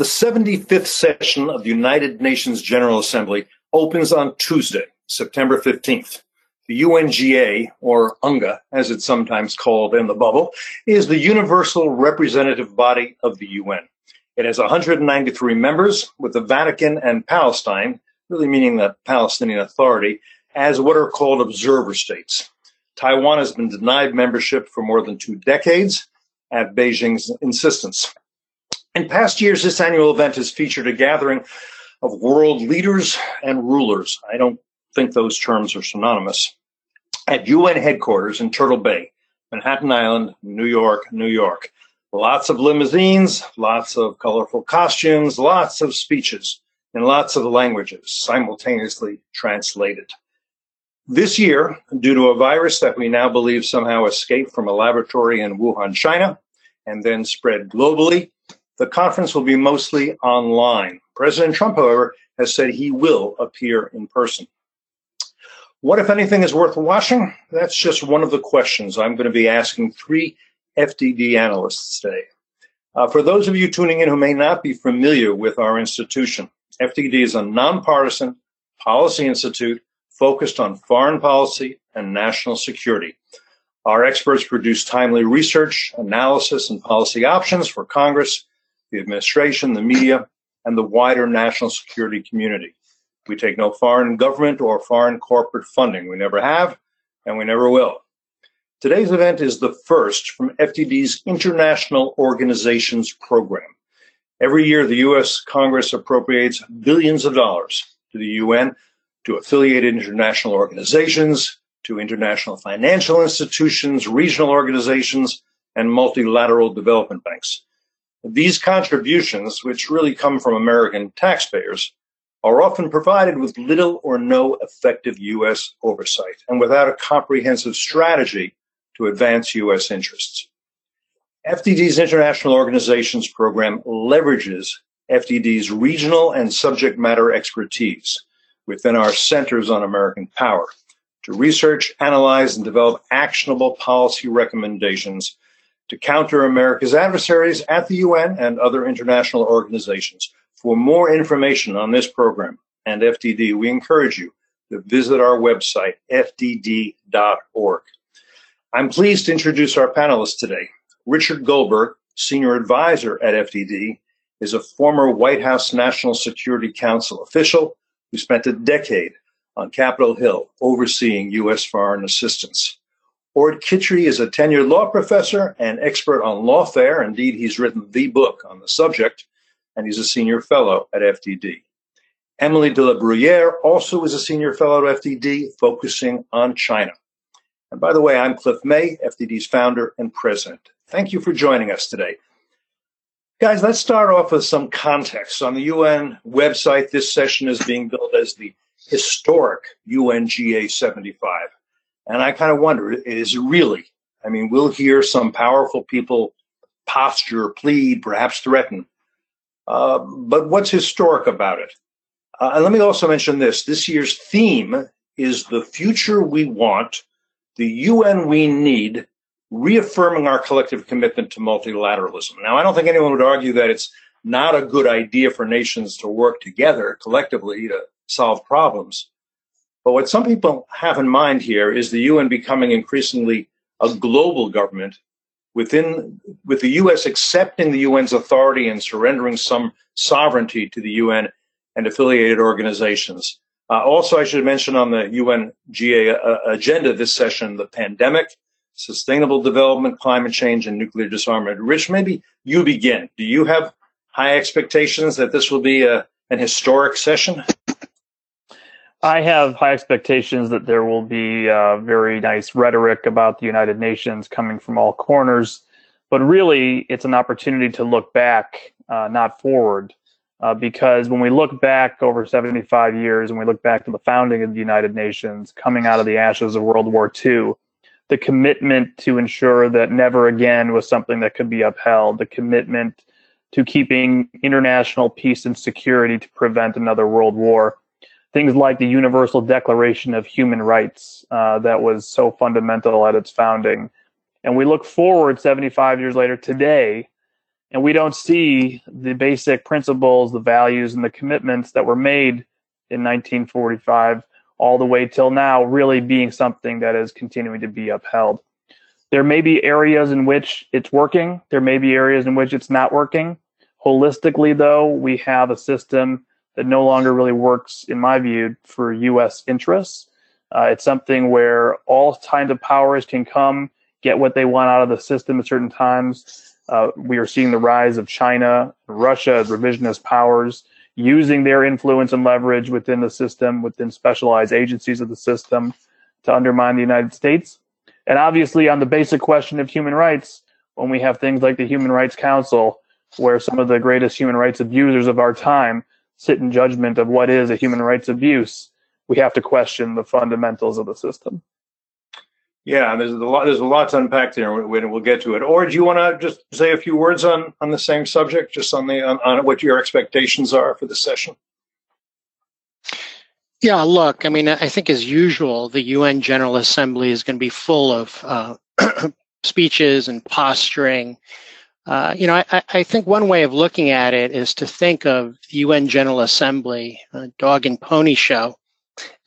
The 75th session of the United Nations General Assembly opens on Tuesday, September 15th. The UNGA, or UNGA, as it's sometimes called in the bubble, is the universal representative body of the UN. It has 193 members, with the Vatican and Palestine, really meaning the Palestinian Authority, as what are called observer states. Taiwan has been denied membership for more than two decades at Beijing's insistence. In past years, this annual event has featured a gathering of world leaders and rulers. I don't think those terms are synonymous. At UN headquarters in Turtle Bay, Manhattan Island, New York, New York. Lots of limousines, lots of colorful costumes, lots of speeches in lots of languages, simultaneously translated. This year, due to a virus that we now believe somehow escaped from a laboratory in Wuhan, China, and then spread globally, the conference will be mostly online. President Trump, however, has said he will appear in person. What, if anything, is worth watching? That's just one of the questions I'm going to be asking three FDD analysts today. Uh, for those of you tuning in who may not be familiar with our institution, FDD is a nonpartisan policy institute focused on foreign policy and national security. Our experts produce timely research, analysis, and policy options for Congress the administration, the media, and the wider national security community. We take no foreign government or foreign corporate funding. We never have, and we never will. Today's event is the first from FDD's International Organizations Program. Every year, the U.S. Congress appropriates billions of dollars to the UN, to affiliated international organizations, to international financial institutions, regional organizations, and multilateral development banks. These contributions, which really come from American taxpayers, are often provided with little or no effective U.S. oversight and without a comprehensive strategy to advance U.S. interests. FDD's International Organizations Program leverages FDD's regional and subject matter expertise within our centers on American power to research, analyze, and develop actionable policy recommendations to counter America's adversaries at the UN and other international organizations. For more information on this program and FDD, we encourage you to visit our website, fdd.org. I'm pleased to introduce our panelists today. Richard Goldberg, Senior Advisor at FDD, is a former White House National Security Council official who spent a decade on Capitol Hill overseeing U.S. foreign assistance. Orde Kittrie is a tenured law professor and expert on lawfare. Indeed, he's written the book on the subject, and he's a senior fellow at FDD. Emily de la Bruyere also is a senior fellow at FDD, focusing on China. And by the way, I'm Cliff May, FDD's founder and president. Thank you for joining us today. Guys, let's start off with some context. On the UN website, this session is being billed as the historic UNGA 75. And I kind of wonder, is really? I mean, we'll hear some powerful people posture, plead, perhaps threaten. Uh, but what's historic about it? Uh, and let me also mention this this year's theme is the future we want, the UN we need, reaffirming our collective commitment to multilateralism. Now, I don't think anyone would argue that it's not a good idea for nations to work together collectively to solve problems. But what some people have in mind here is the UN becoming increasingly a global government within with the US accepting the UN's authority and surrendering some sovereignty to the UN and affiliated organizations. Uh, also, I should mention on the UN GA uh, agenda this session the pandemic, sustainable development, climate change, and nuclear disarmament. Rich, maybe you begin. Do you have high expectations that this will be a, an historic session? I have high expectations that there will be uh, very nice rhetoric about the United Nations coming from all corners, but really it's an opportunity to look back, uh, not forward. Uh, because when we look back over 75 years and we look back to the founding of the United Nations, coming out of the ashes of World War II, the commitment to ensure that never again was something that could be upheld, the commitment to keeping international peace and security to prevent another world war things like the Universal Declaration of Human Rights uh, that was so fundamental at its founding. And we look forward 75 years later today, And we don't see the basic principles, the values, and the commitments that were made in 1945 all the way till now really being something that is continuing to be upheld. There may be areas in which it's working, there may be areas in which it's not working. Holistically, though, we have a system that no longer really works, in my view, for U.S. interests. Uh, it's something where all kinds of powers can come, get what they want out of the system at certain times. Uh, we are seeing the rise of China, Russia as revisionist powers using their influence and leverage within the system, within specialized agencies of the system to undermine the United States. And obviously, on the basic question of human rights, when we have things like the Human Rights Council, where some of the greatest human rights abusers of our time sit in judgment of what is a human rights abuse, we have to question the fundamentals of the system. Yeah, there's a lot. There's a lot to unpack there. When we'll get to it. Or do you want to just say a few words on on the same subject, just on the on, on what your expectations are for the session? Yeah, look, I mean, I think as usual, the UN General Assembly is going to be full of uh, speeches and posturing. Uh, you know, I, I, think one way of looking at it is to think of the UN General Assembly, a dog and pony show,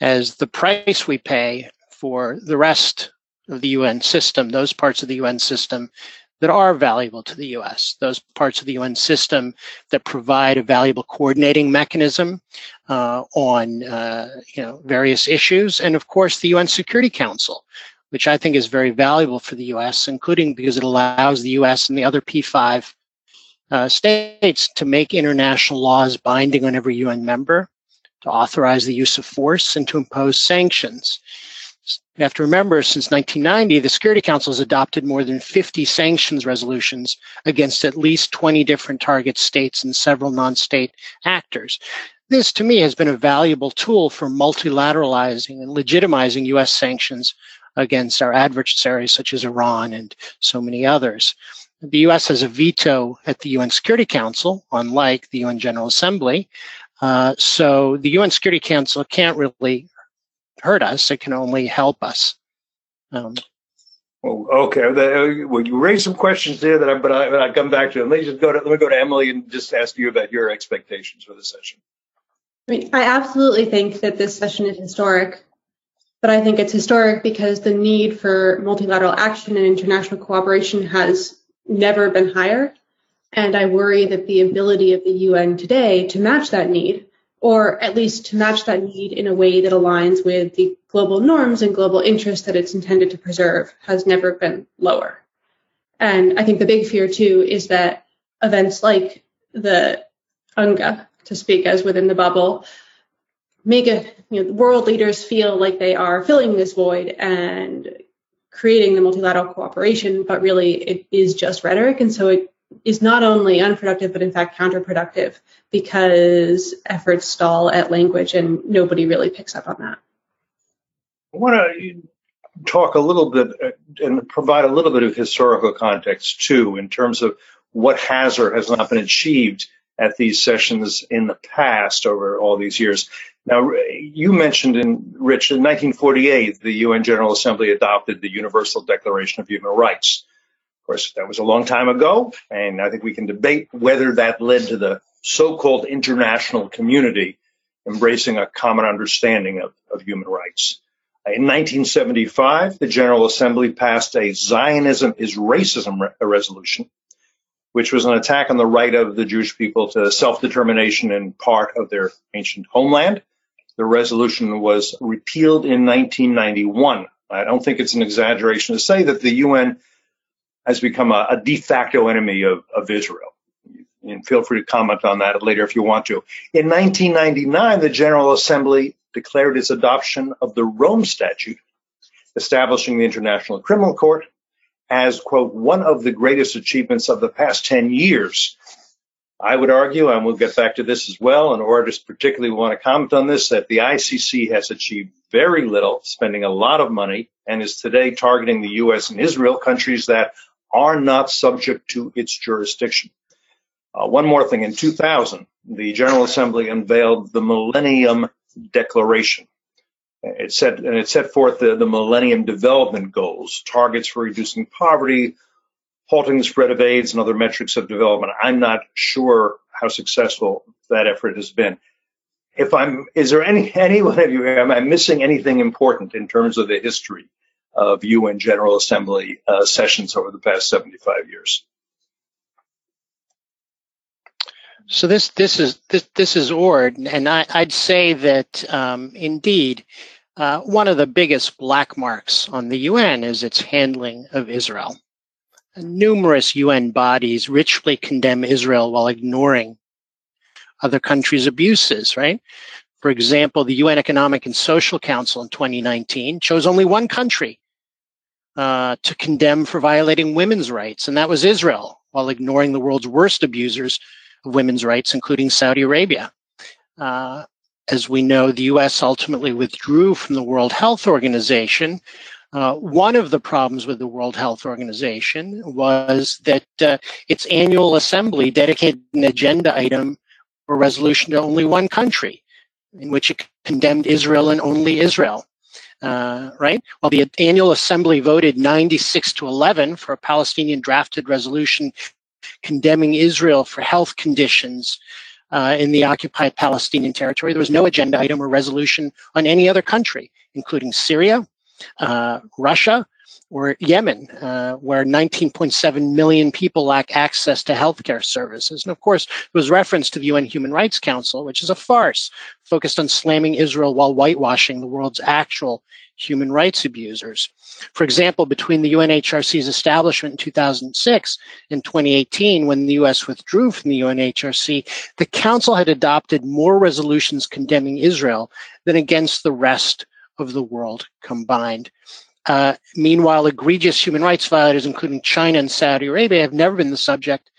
as the price we pay for the rest of the UN system, those parts of the UN system that are valuable to the US, those parts of the UN system that provide a valuable coordinating mechanism uh, on uh, you know, various issues, and of course the UN Security Council, which I think is very valuable for the US, including because it allows the US and the other P5 uh, states to make international laws binding on every UN member, to authorize the use of force, and to impose sanctions. You have to remember, since 1990, the Security Council has adopted more than 50 sanctions resolutions against at least 20 different target states and several non-state actors. This, to me, has been a valuable tool for multilateralizing and legitimizing U.S. sanctions against our adversaries, such as Iran and so many others. The U.S. has a veto at the UN Security Council, unlike the UN General Assembly. Uh, so the UN Security Council can't really hurt us. It can only help us. Um, well, okay. Well, you raised some questions there that I, but I, but I come back to. Them. Let me just go to let me go to Emily and just ask you about your expectations for the session. I mean, I absolutely think that this session is historic, but I think it's historic because the need for multilateral action and international cooperation has never been higher. And I worry that the ability of the UN today to match that need or at least to match that need in a way that aligns with the global norms and global interests that it's intended to preserve has never been lower. And I think the big fear too is that events like the UNGA, to speak as within the bubble, make a, you know, world leaders feel like they are filling this void and creating the multilateral cooperation, but really it is just rhetoric. And so it is not only unproductive, but in fact counterproductive because efforts stall at language and nobody really picks up on that. I want to talk a little bit uh, and provide a little bit of historical context too, in terms of what has or has not been achieved at these sessions in the past over all these years. Now, you mentioned in Rich, in 1948, the UN General Assembly adopted the Universal Declaration of Human Rights. Of course, that was a long time ago, and I think we can debate whether that led to the so-called international community embracing a common understanding of, of human rights. In 1975, the General Assembly passed a Zionism is racism re- resolution, which was an attack on the right of the Jewish people to self-determination in part of their ancient homeland. The resolution was repealed in 1991. I don't think it's an exaggeration to say that the UN has become a, a de facto enemy of, of Israel. And feel free to comment on that later if you want to. In 1999, the General Assembly declared its adoption of the Rome Statute, establishing the International Criminal Court as, quote, one of the greatest achievements of the past 10 years. I would argue, and we'll get back to this as well, and or just particularly want to comment on this, that the ICC has achieved very little, spending a lot of money, and is today targeting the U.S. and Israel, countries that are not subject to its jurisdiction. Uh, one more thing. In 2000, the General Assembly unveiled the Millennium Declaration. It set, and it set forth the, the Millennium Development Goals, targets for reducing poverty, halting the spread of AIDS and other metrics of development. I'm not sure how successful that effort has been. If I'm, is there any any one of you? Am I missing anything important in terms of the history of UN General Assembly uh, sessions over the past 75 years? So this this is this this is Orde, and I, would say that um, indeed uh, one of the biggest black marks on the UN is its handling of Israel. Numerous UN bodies richly condemn Israel while ignoring other countries' abuses, right? For example, the UN Economic and Social Council in 2019 chose only one country uh, to condemn for violating women's rights, and that was Israel, while ignoring the world's worst abusers of women's rights, including Saudi Arabia. Uh, as we know, the US ultimately withdrew from the World Health Organization uh, one of the problems with the World Health Organization was that uh, its annual assembly dedicated an agenda item or resolution to only one country, in which it condemned Israel and only Israel. Uh, right? Well, the annual assembly voted 96 to 11 for a Palestinian drafted resolution condemning Israel for health conditions uh, in the occupied Palestinian territory. There was no agenda item or resolution on any other country, including Syria, uh, Russia, or Yemen, uh, where 19.7 million people lack access to healthcare services. And of course, it was reference to the UN Human Rights Council, which is a farce focused on slamming Israel while whitewashing the world's actual human rights abusers. For example, between the UNHRC's establishment in 2006 and 2018, when the US withdrew from the UNHRC, the Council had adopted more resolutions condemning Israel than against the rest of the world combined. Uh, meanwhile, egregious human rights violators, including China and Saudi Arabia, have never been the subject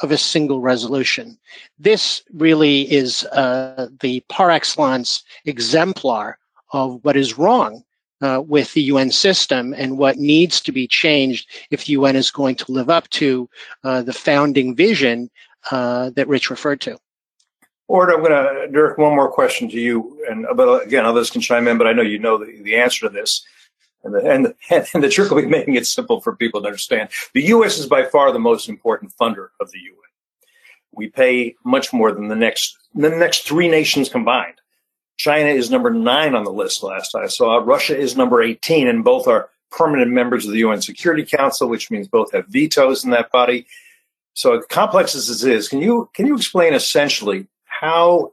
of a single resolution. This really is uh, the par excellence exemplar of what is wrong uh, with the UN system and what needs to be changed if the UN is going to live up to uh, the founding vision uh, that Rich referred to. Orde, I'm going to direct one more question to you, and but again, others can chime in, but I know you know the, the answer to this. And the, and, the, and the trick will be making it simple for people to understand. The U.S. is by far the most important funder of the UN. We pay much more than the next the next three nations combined. China is number nine on the list last I saw. Russia is number 18, and both are permanent members of the UN Security Council, which means both have vetoes in that body. So complex as this is, can you can you explain essentially how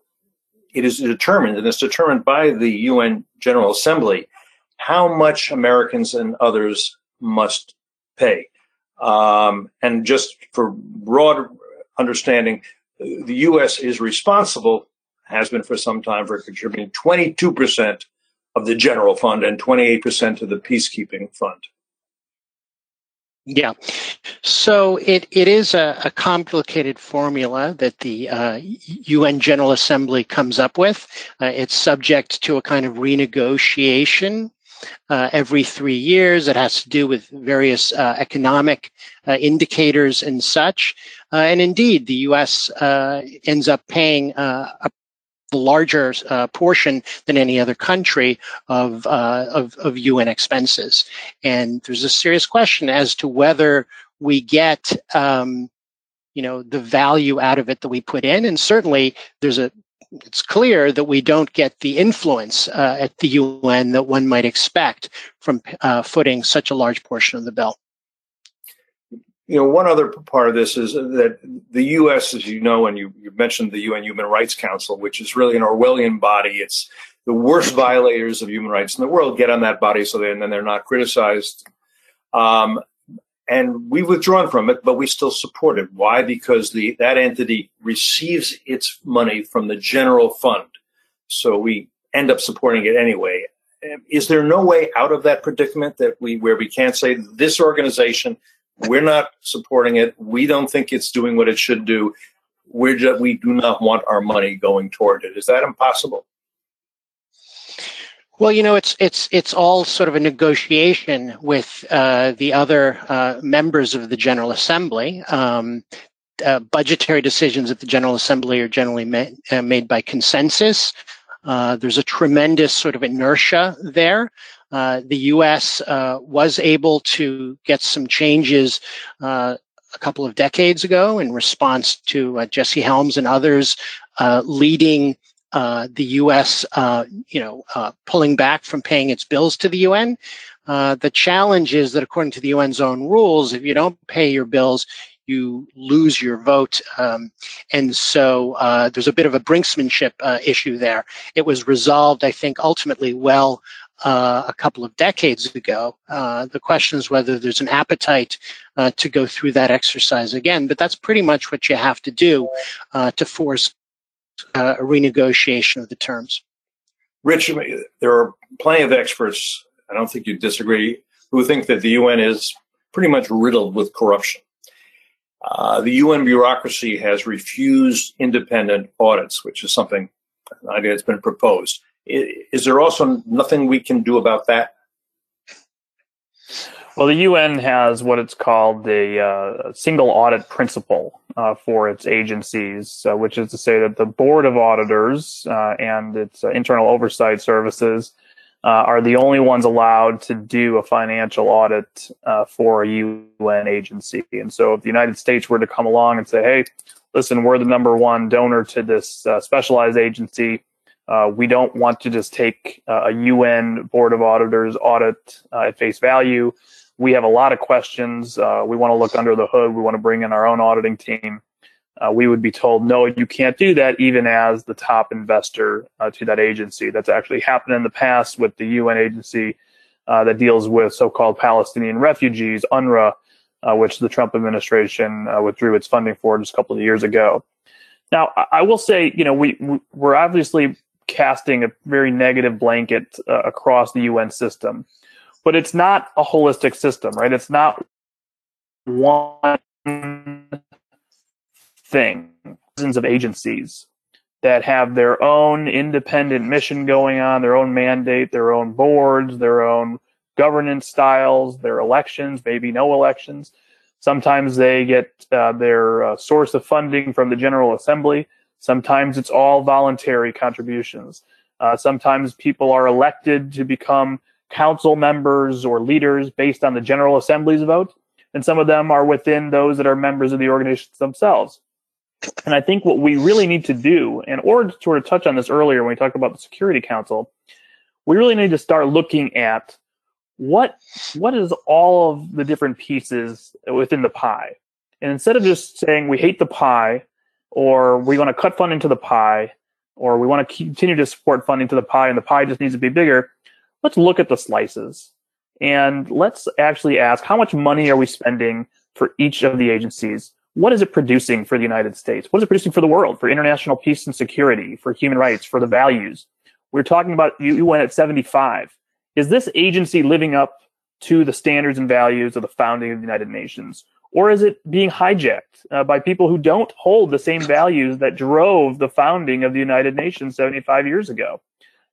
it is determined, and it's determined by the UN General Assembly, how much Americans and others must pay. Um, and just for broad understanding, the U.S. is responsible, has been for some time, for contributing 22% of the general fund and 28% of the peacekeeping fund. Yeah. So it, it is a, a complicated formula that the uh, UN General Assembly comes up with. Uh, it's subject to a kind of renegotiation uh, every three years. It has to do with various uh, economic uh, indicators and such. Uh, and indeed, the U.S. ends up paying a larger uh, portion than any other country of, uh, of, of UN expenses. And there's a serious question as to whether we get, um, you know, the value out of it that we put in. And certainly there's a, it's clear that we don't get the influence uh, at the UN that one might expect from uh, footing such a large portion of the bill you know, one other part of this is that the U.S., as you know, and you, you mentioned the UN Human Rights Council, which is really an Orwellian body. It's the worst violators of human rights in the world get on that body, so then they're not criticized. Um, and we've withdrawn from it, but we still support it. Why? Because the that entity receives its money from the general fund, so we end up supporting it anyway. Is there no way out of that predicament that we where we can't say this organization we're not supporting it. We don't think it's doing what it should do. We're just, we do not want our money going toward it. Is that impossible? Well, you know, it's it's it's all sort of a negotiation with uh, the other uh, members of the General Assembly. Um, uh, budgetary decisions at the General Assembly are generally ma- uh, made by consensus. Uh, there's a tremendous sort of inertia there. Uh, the U.S. Uh, was able to get some changes uh, a couple of decades ago in response to uh, Jesse Helms and others uh, leading uh, the U.S. You know pulling back from paying its bills to the UN. the challenge is that according to the UN's own rules, if you don't pay your bills, you lose your vote. Um, and so uh, there's a bit of a brinksmanship uh, issue there. It was resolved, I think, ultimately well uh, a couple of decades ago. Uh, the question is whether there's an appetite uh, to go through that exercise again. But that's pretty much what you have to do uh, to force a renegotiation of the terms. Rich, there are plenty of experts, I don't think you disagree, who think that the UN is pretty much riddled with corruption. Uh, the UN bureaucracy has refused independent audits, which is something, an idea that's been proposed. Is there also nothing we can do about that? Well, the UN has what it's called the uh, single audit principle uh, for its agencies, uh, which is to say that the board of auditors uh, and its uh, internal oversight services uh, are the only ones allowed to do a financial audit for a UN agency. And so, if the United States were to come along and say, "Hey, listen, we're the number one donor to this specialized agency. Uh, we don't want to just take uh, a UN Board of Auditors audit uh, at face value. We have a lot of questions. we want to look under the hood. We want to bring in our own auditing team." uh, we would be told, no, you can't do that, even as the top investor uh, to that agency. That's actually happened in the past with the UN agency uh, that deals with so called Palestinian refugees, UNRWA, uh, which the Trump administration uh, withdrew its funding for just a couple of years ago. Now, I, will say, you know, we, we're obviously casting a very negative blanket uh, across the UN system, but it's not a holistic system, right? It's not one thing. Dozens of agencies that have their own independent mission going on, their own mandate, their own boards, their own governance styles, their elections, maybe no elections. Sometimes they get uh, their uh, source of funding from the General Assembly. Sometimes it's all voluntary contributions. Uh, sometimes people are elected to become council members or leaders based on the General Assembly's vote. And some of them are within those that are members of the organizations themselves. And I think what we really need to do, and to sort of touch on this earlier when we talked about the Security Council, we really need to start looking at what what is all of the different pieces within the pie. And instead of just saying we hate the pie, or we want to cut funding to the pie, or we want to continue to support funding to the pie, and the pie just needs to be bigger, let's look at the slices. And let's actually ask how much money are we spending for each of the agencies? what is it producing for the United States? What is it producing for the world, for international peace and security, for human rights, for the values? We're talking about UN at 75. Is this agency living up to the standards and values of the founding of the United Nations? Or is it being hijacked uh, by people who don't hold the same values that drove the founding of the United Nations 75 years ago?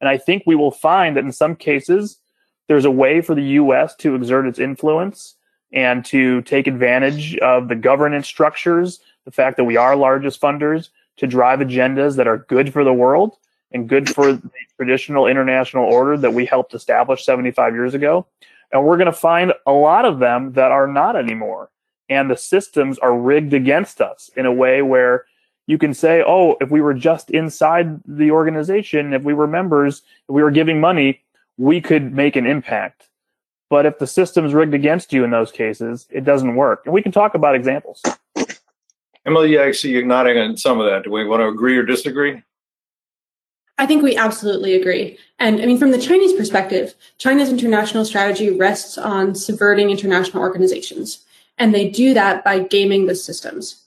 And I think we will find that in some cases, there's a way for the US to exert its influence and to take advantage of the governance structures, the fact that we are largest funders to drive agendas that are good for the world and good for the traditional international order that we helped establish 75 years ago. And we're going to find a lot of them that are not anymore. And the systems are rigged against us in a way where you can say, oh, if we were just inside the organization, if we were members, if we were giving money, we could make an impact. But if the system's rigged against you in those cases, it doesn't work. And we can talk about examples. Emily, I see you nodding on some of that. Do we want to agree or disagree? I think we absolutely agree. And I mean, from the Chinese perspective, China's international strategy rests on subverting international organizations. And they do that by gaming the systems.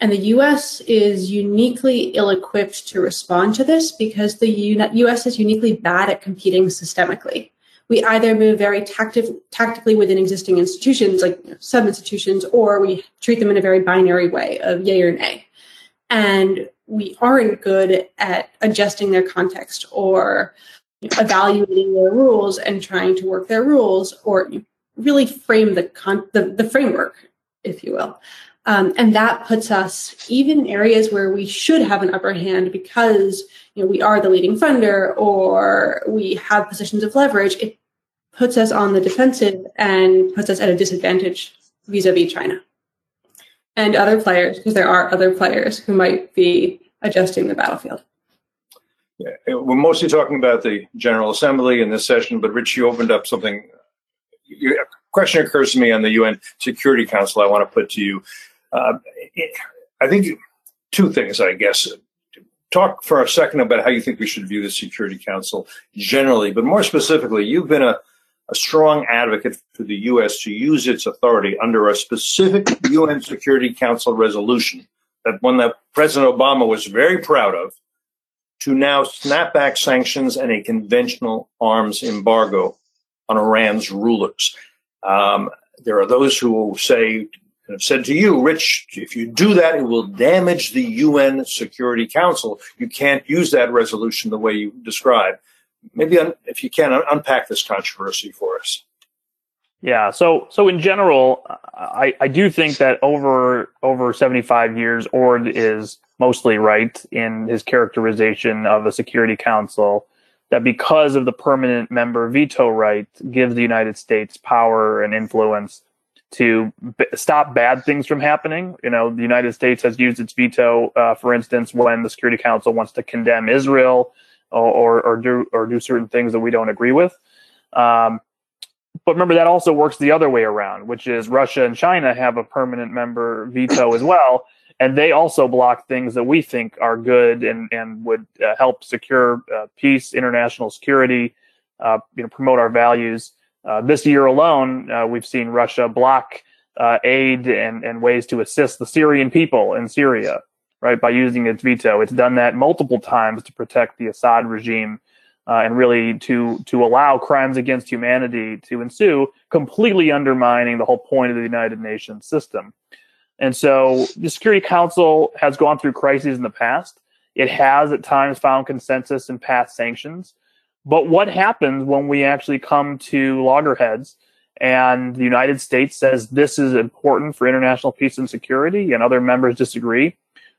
And the US is uniquely ill equipped to respond to this because the US is uniquely bad at competing systemically we either move very tacti- tactically within existing institutions, like sub institutions, or we treat them in a very binary way of yay or nay. And we aren't good at adjusting their context or evaluating their rules and trying to work their rules or really frame the, con- the, the framework, if you will. Um, and that puts us even in areas where we should have an upper hand because you know we are the leading funder or we have positions of leverage. It puts us on the defensive and puts us at a disadvantage vis-a-vis China. and other players, because there are other players who might be adjusting the battlefield. Yeah, we're mostly talking about the General Assembly in this session, but Rich, you opened up something. A question occurs to me on the UN Security Council. I want to put to you. Uh, it, I think two things, I guess. Talk for a second about how you think we should view the Security Council generally, but more specifically, you've been a, a strong advocate for the U.S. to use its authority under a specific UN Security Council resolution, that one that President Obama was very proud of, to now snap back sanctions and a conventional arms embargo on Iran's rulers. Um, there are those who say, have said to you, Rich, if you do that, it will damage the UN Security Council. You can't use that resolution the way you describe. Maybe un- if you can un- unpack this controversy for us. Yeah. So so in general, I, I do think that over over 75 years, Orde is mostly right in his characterization of a Security Council that because of the permanent member veto right gives the United States power and influence to b- stop bad things from happening. You know, the United States has used its veto, uh, for instance, when the Security Council wants to condemn Israel or, or, or do or do certain things that we don't agree with. Um, but remember that also works the other way around, which is Russia and China have a permanent member veto as well, and they also block things that we think are good and and would uh, help secure uh, peace, international security, uh, you know, promote our values. Uh, this year alone, uh, we've seen Russia block uh, aid and and ways to assist the Syrian people in Syria, right, by using its veto. It's done that multiple times to protect the Assad regime uh, and really to to allow crimes against humanity to ensue, completely undermining the whole point of the United Nations system. And so the Security Council has gone through crises in the past. It has at times found consensus and passed sanctions. But what happens when we actually come to loggerheads and the United States says this is important for international peace and security and other members disagree?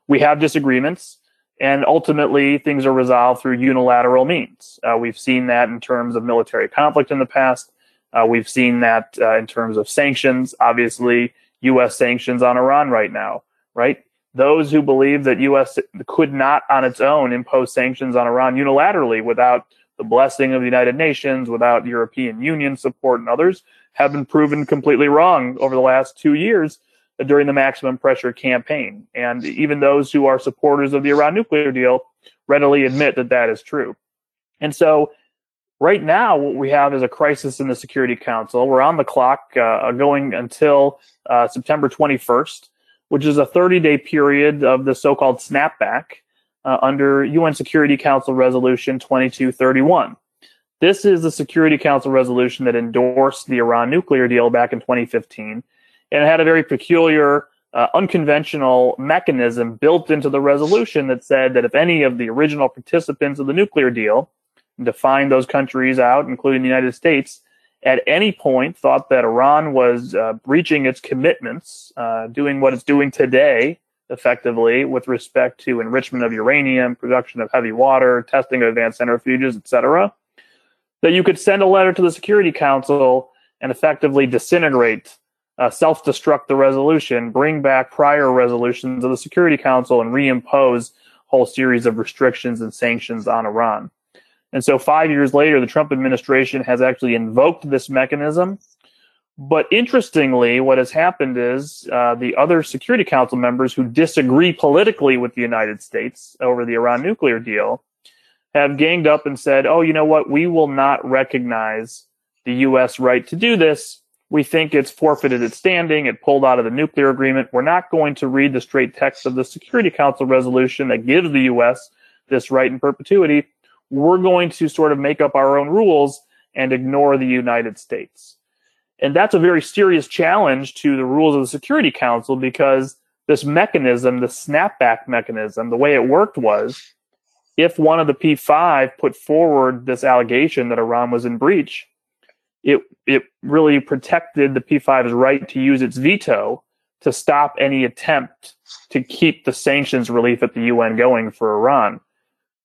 We have disagreements and ultimately things are resolved through unilateral means. Uh, we've seen that in terms of military conflict in the past. Uh, we've seen that uh, in terms of sanctions. Obviously, U.S. sanctions on Iran right now, right? Those who believe that U.S. could not on its own impose sanctions on Iran unilaterally without the blessing of the United Nations, without European Union support and others, have been proven completely wrong over the last two years during the maximum pressure campaign. And even those who are supporters of the Iran nuclear deal readily admit that that is true. And so, right now, what we have is a crisis in the Security Council. We're on the clock uh, going until uh, September 21st, which is a 30 day period of the so called snapback uh, under UN Security Council Resolution 2231. This is the Security Council resolution that endorsed the Iran nuclear deal back in 2015 and it had a very peculiar, uh, unconventional mechanism built into the resolution that said that if any of the original participants of the nuclear deal, defined those countries out, including the United States, at any point thought that Iran was uh, breaching its commitments, uh, doing what it's doing today, effectively, with respect to enrichment of uranium, production of heavy water, testing of advanced centrifuges, etc., that you could send a letter to the Security Council and effectively disintegrate uh, self destruct the resolution, bring back prior resolutions of the Security Council, and reimpose whole series of restrictions and sanctions on Iran. And so, five years later, the Trump administration has actually invoked this mechanism. But interestingly, what has happened is uh, the other Security Council members who disagree politically with the United States over the Iran nuclear deal have ganged up and said, oh, you know what? We will not recognize the U.S. right to do this we think it's forfeited its standing. It pulled out of the nuclear agreement. We're not going to read the straight text of the Security Council resolution that gives the U.S. this right in perpetuity. We're going to sort of make up our own rules and ignore the United States. And that's a very serious challenge to the rules of the Security Council because this mechanism, the snapback mechanism, the way it worked was if one of the P5 put forward this allegation that Iran was in breach, it it really protected the P5's right to use its veto to stop any attempt to keep the sanctions relief at the UN going for Iran.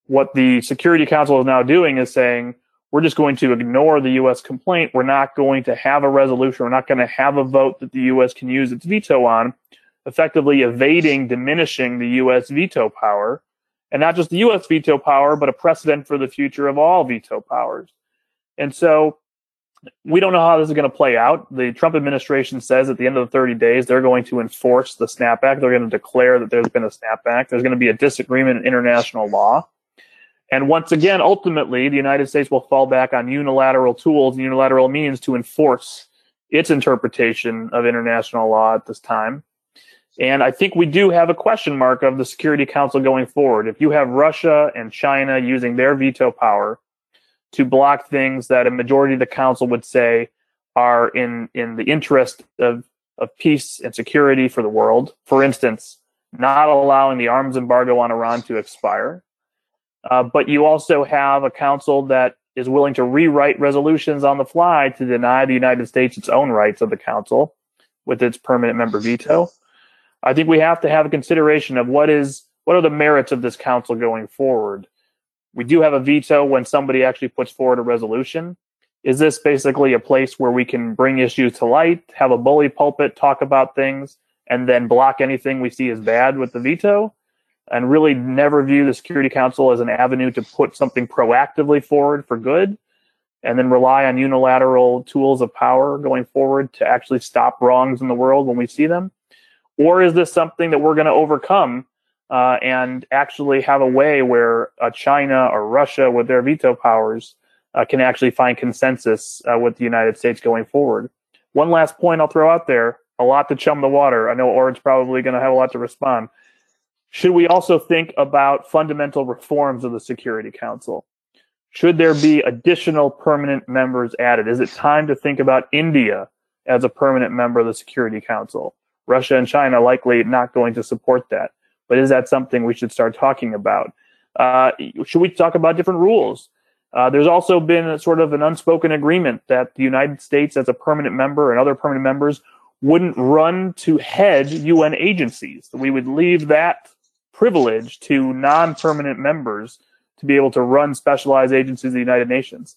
What the Security Council is now doing is saying we're just going to ignore the US complaint. We're not going to have a resolution. We're not going to have a vote that the US can use its veto on effectively evading diminishing the U.S. veto power, and not just the U.S. veto power, but a precedent for the future of all veto powers. And so we don't know how this is going to play out. The Trump administration says at the end of the 30 days, they're going to enforce the snapback. They're going to declare that there's been a snapback. There's going to be a disagreement in international law. And once again, ultimately, the United States will fall back on unilateral tools and unilateral means to enforce its interpretation of international law at this time. And I think we do have a question mark of the Security Council going forward. If you have Russia and China using their veto power to block things that a majority of the council would say are in, in the interest of, of peace and security for the world, for instance, not allowing the arms embargo on Iran to expire. Uh, but you also have a council that is willing to rewrite resolutions on the fly to deny the United States its own rights of the council with its permanent member veto. I think we have to have a consideration of what is what are the merits of this council going forward. We do have a veto when somebody actually puts forward a resolution. Is this basically a place where we can bring issues to light, have a bully pulpit, talk about things, and then block anything we see as bad with the veto? And really never view the Security Council as an avenue to put something proactively forward for good, and then rely on unilateral tools of power going forward to actually stop wrongs in the world when we see them? Or is this something that we're going to overcome uh, and actually have a way where uh, China or Russia, with their veto powers, uh, can actually find consensus uh, with the United States going forward? One last point I'll throw out there a lot to chum the water. I know Orde's probably going to have a lot to respond. Should we also think about fundamental reforms of the Security Council? Should there be additional permanent members added? Is it time to think about India as a permanent member of the Security Council? Russia and China likely not going to support that. But is that something we should start talking about? Uh, should we talk about different rules? Uh, there's also been a, sort of an unspoken agreement that the United States, as a permanent member and other permanent members, wouldn't run to head UN agencies. We would leave that privilege to non permanent members to be able to run specialized agencies of the United Nations.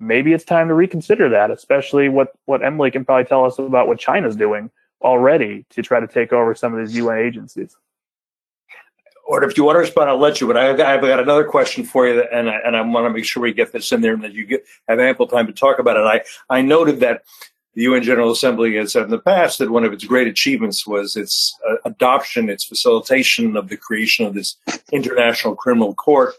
Maybe it's time to reconsider that, especially what, what Emily can probably tell us about what China's doing already to try to take over some of these UN agencies. Or if you want to respond, I'll let you. But I, have got another question for you, and I, and I want to make sure we get this in there and that you get, have ample time to talk about it. I, I noted that the UN General Assembly has said in the past that one of its great achievements was its uh, adoption, its facilitation of the creation of this International Criminal Court.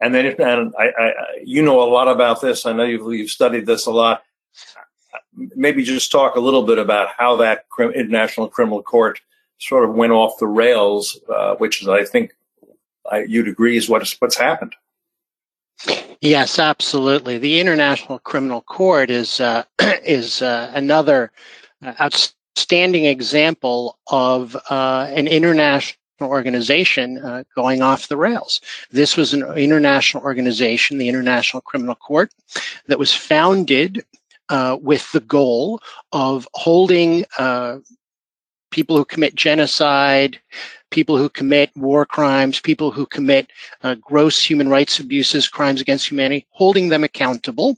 And then, and I, I, you know a lot about this. I know you've, you've studied this a lot maybe just talk a little bit about how that International Criminal Court sort of went off the rails, uh, which is, I think, I, you'd agree is what's what's happened. Yes, absolutely. The International Criminal Court is uh, is uh, another uh, outstanding example of uh, an international organization uh, going off the rails. This was an international organization, the International Criminal Court, that was founded uh, with the goal of holding uh, people who commit genocide, people who commit war crimes, people who commit uh, gross human rights abuses, crimes against humanity, holding them accountable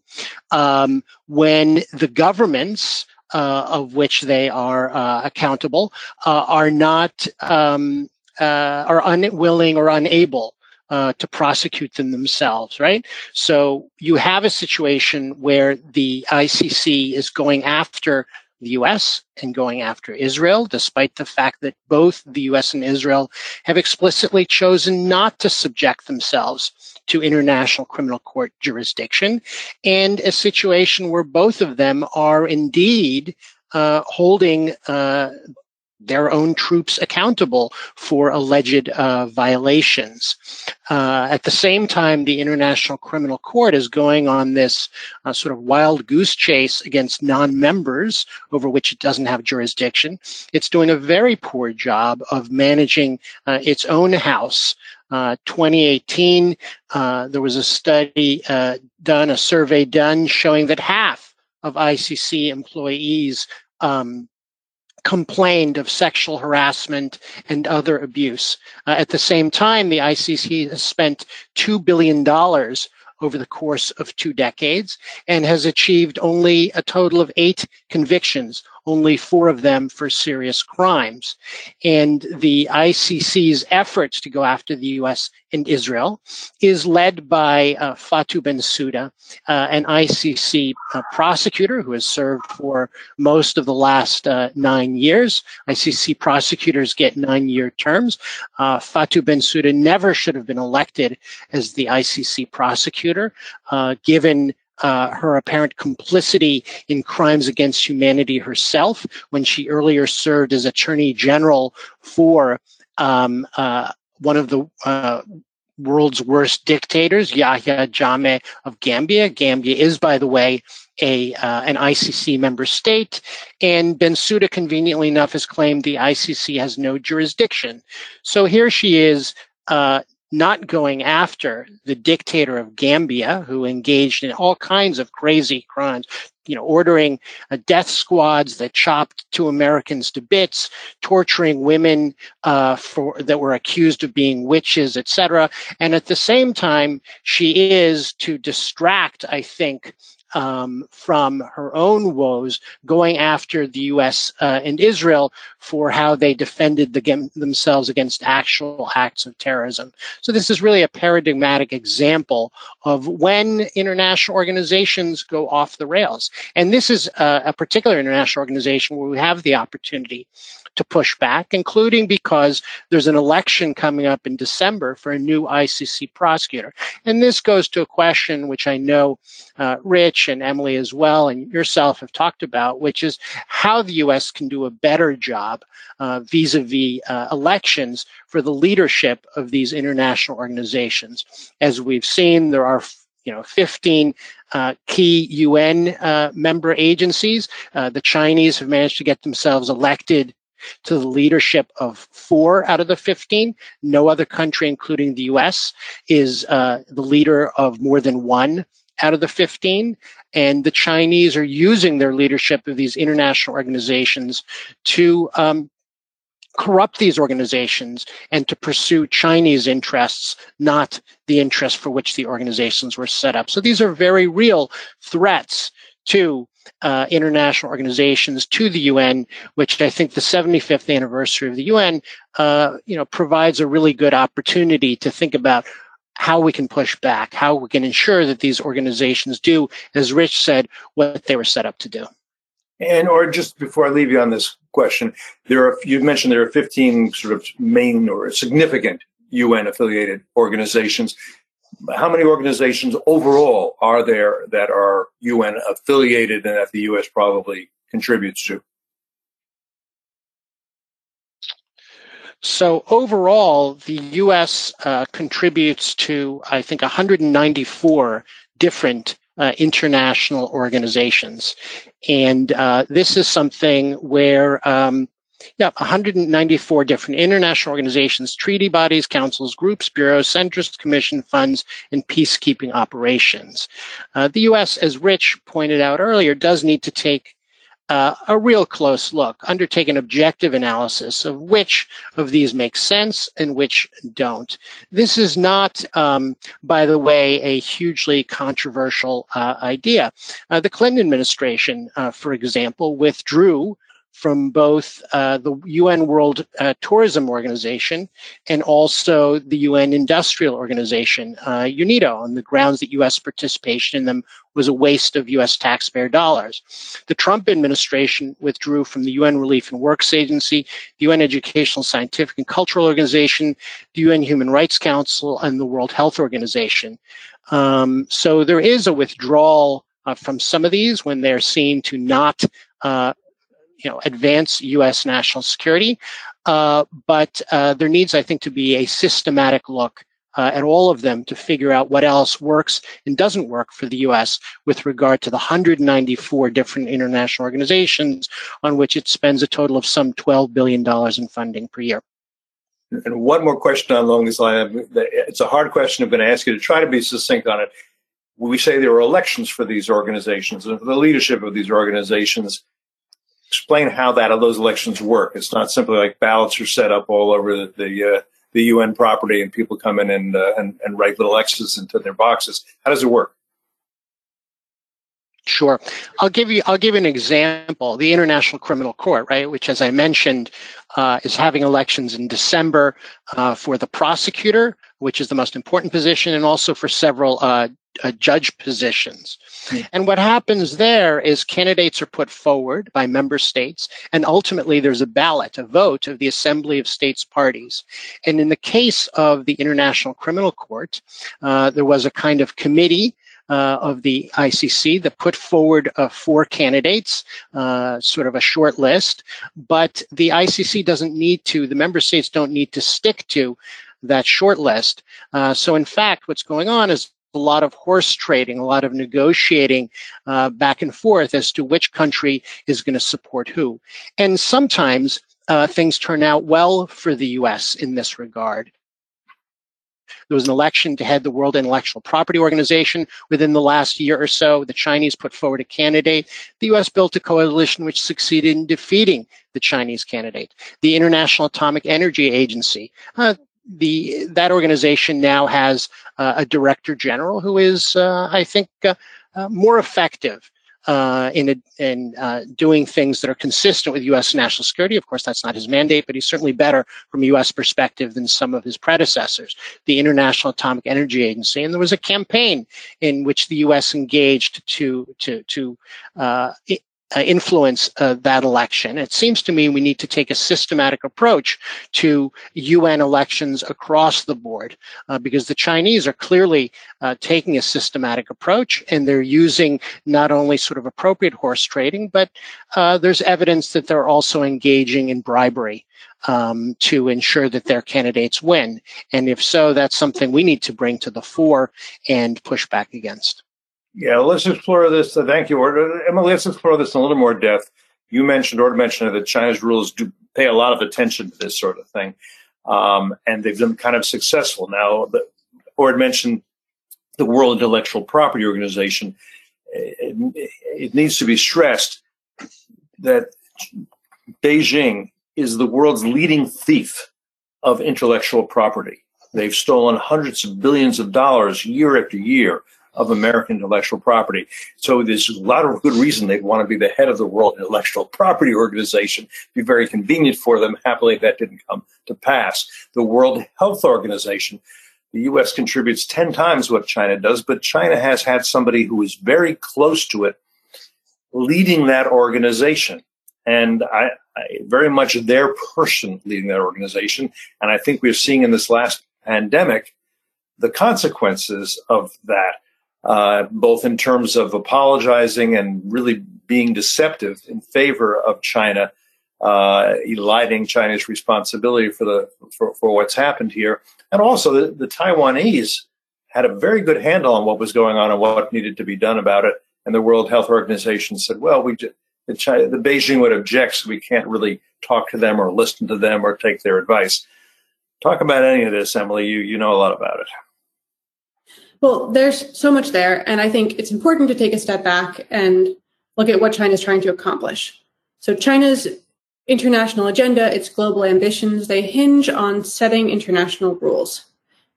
um, when the governments uh, of which they are uh, accountable uh, are not um, are unwilling or unable uh, to prosecute them themselves, right? So you have a situation where the ICC is going after the US and going after Israel, despite the fact that both the US and Israel have explicitly chosen not to subject themselves to international criminal court jurisdiction, and a situation where both of them are indeed uh, holding uh, their own troops accountable for alleged uh, violations. Uh, at the same time, the International Criminal Court is going on this uh, sort of wild goose chase against non members over which it doesn't have jurisdiction. It's doing a very poor job of managing uh, its own house. Uh, 2018, uh, there was a study done, a survey done showing that half of ICC employees um, complained of sexual harassment and other abuse. Uh, at the same time, the ICC has spent $2 billion over the course of two decades and has achieved only a total of eight convictions only four of them for serious crimes. And the ICC's efforts to go after the U.S. and Israel is led by uh, Fatou Bensouda, uh, an ICC uh, prosecutor who has served for most of the last uh, nine years. ICC prosecutors get nine year terms. Uh, Fatou Bensouda never should have been elected as the ICC prosecutor, uh, given uh, her apparent complicity in crimes against humanity herself when she earlier served as Attorney General for um, uh, one of the uh, world's worst dictators, Yahya Jammeh of Gambia. Gambia is, by the way, a uh, an ICC member state, and Bensouda, conveniently enough, has claimed the ICC has no jurisdiction. So here she is, uh, not going after the dictator of Gambia, who engaged in all kinds of crazy crimes, you know, ordering uh, death squads that chopped two Americans to bits, torturing women uh, for that were accused of being witches, etc. And at the same time, she is to distract, I think, um, from her own woes, going after the U.S. Uh, and Israel for how they defended the, themselves against actual acts of terrorism. So this is really a paradigmatic example of when international organizations go off the rails. And this is a, a particular international organization where we have the opportunity to push back, including because there's an election coming up in December for a new ICC prosecutor. And this goes to a question which I know uh, Rich and Emily as well, and yourself have talked about, which is how the U.S. can do a better job uh, vis-a-vis uh, elections for the leadership of these international organizations. As we've seen, there are you know 15 uh, key UN uh, member agencies. Uh, the Chinese have managed to get themselves elected to the leadership of four out of the 15. No other country, including the US, is uh, the leader of more than one out of the 15. And the Chinese are using their leadership of these international organizations to um, corrupt these organizations and to pursue Chinese interests, not the interests for which the organizations were set up. So these are very real threats to uh, international organizations to the UN, which I think the 75th anniversary of the UN, uh, you know, provides a really good opportunity to think about how we can push back, how we can ensure that these organizations do, as Rich said, what they were set up to do. And Orde just before I leave you on this question, there are you mentioned there are 15 sort of main or significant UN affiliated organizations how many organizations overall are there that are UN affiliated and that the U.S. probably contributes to? So overall, the U.S. Uh, contributes to, I think, 194 different uh, international organizations. And uh, this is something where um, yeah, 194 different international organizations, treaty bodies, councils, groups, bureaus, centrist commission funds, and peacekeeping operations. Uh, the U.S., as Rich pointed out earlier, does need to take uh, a real close look, undertake an objective analysis of which of these make sense and which don't. This is not, um, by the way, a hugely controversial uh, idea. Uh, the Clinton administration, uh, for example, withdrew from both uh, the UN World uh, Tourism Organization and also the UN Industrial Organization, uh, UNIDO, on the grounds that U.S. participation in them was a waste of U.S. taxpayer dollars. The Trump administration withdrew from the UN Relief and Works Agency, the UN Educational, Scientific, and Cultural Organization, the UN Human Rights Council, and the World Health Organization. Um, so there is a withdrawal uh, from some of these when they're seen to not uh, you know, advance U.S. national security. Uh, but uh, there needs, I think, to be a systematic look uh, at all of them to figure out what else works and doesn't work for the U.S. with regard to the 194 different international organizations on which it spends a total of some $12 billion in funding per year. And one more question along this line. It's a hard question. I'm going to ask you to try to be succinct on it. We say there are elections for these organizations and for the leadership of these organizations explain how that those elections work. It's not simply like ballots are set up all over the the, uh, the UN property and people come in and, uh, and and write little X's into their boxes. How does it work? Sure. I'll give you I'll give you an example. The International Criminal Court, right, which as I mentioned uh, is having elections in December uh, for the prosecutor, which is the most important position, and also for several uh, judge positions. And what happens there is candidates are put forward by member states, and ultimately there's a ballot, a vote of the Assembly of States parties. And in the case of the International Criminal Court, uh, there was a kind of committee uh, of the ICC that put forward uh, four candidates, uh, sort of a short list, but the ICC doesn't need to, the member states don't need to stick to that short list. Uh, so, in fact, what's going on is a lot of horse trading, a lot of negotiating uh, back and forth as to which country is going to support who. And sometimes uh, things turn out well for the US in this regard. There was an election to head the World Intellectual Property Organization within the last year or so. The Chinese put forward a candidate. The U.S. built a coalition which succeeded in defeating the Chinese candidate. The International Atomic Energy Agency. Uh, the that organization now has uh, a director general who is, uh, I think, uh, uh, more effective uh, in, a, in doing things that are consistent with U.S. national security. Of course, that's not his mandate, but he's certainly better from a U.S. perspective than some of his predecessors, the International Atomic Energy Agency. And there was a campaign in which the U.S. engaged to to to uh, influence uh, that election. It seems to me we need to take a systematic approach to UN elections across the board uh, because the Chinese are clearly uh, taking a systematic approach and they're using not only sort of appropriate horse trading, but uh, there's evidence that they're also engaging in bribery. Um, to ensure that their candidates win. And if so, that's something we need to bring to the fore and push back against. Yeah, let's explore this. Thank you. Emily, let's explore this in a little more depth. You mentioned, or mentioned that China's rules do pay a lot of attention to this sort of thing, um, and they've been kind of successful. Now, Orde mentioned the World Intellectual Property Organization. It, it needs to be stressed that Beijing is the world's leading thief of intellectual property. They've stolen hundreds of billions of dollars year after year of American intellectual property. So there's a lot of good reason they'd want to be the head of the World Intellectual Property Organization. It'd be very convenient for them. Happily, that didn't come to pass. The World Health Organization, the U.S. contributes 10 times what China does, but China has had somebody who is very close to it leading that organization. And I, I very much their person leading that organization. And I think we're seeing in this last pandemic the consequences of that uh, both in terms of apologizing and really being deceptive in favor of China, uh, eliding China's responsibility for the for, for what's happened here, and also the, the Taiwanese had a very good handle on what was going on and what needed to be done about it. And the World Health Organization said, "Well, we the, China, the Beijing would object, so we can't really talk to them or listen to them or take their advice." Talk about any of this, Emily. You you know a lot about it. Well, there's so much there. And I think it's important to take a step back and look at what China is trying to accomplish. So, China's international agenda, its global ambitions, they hinge on setting international rules.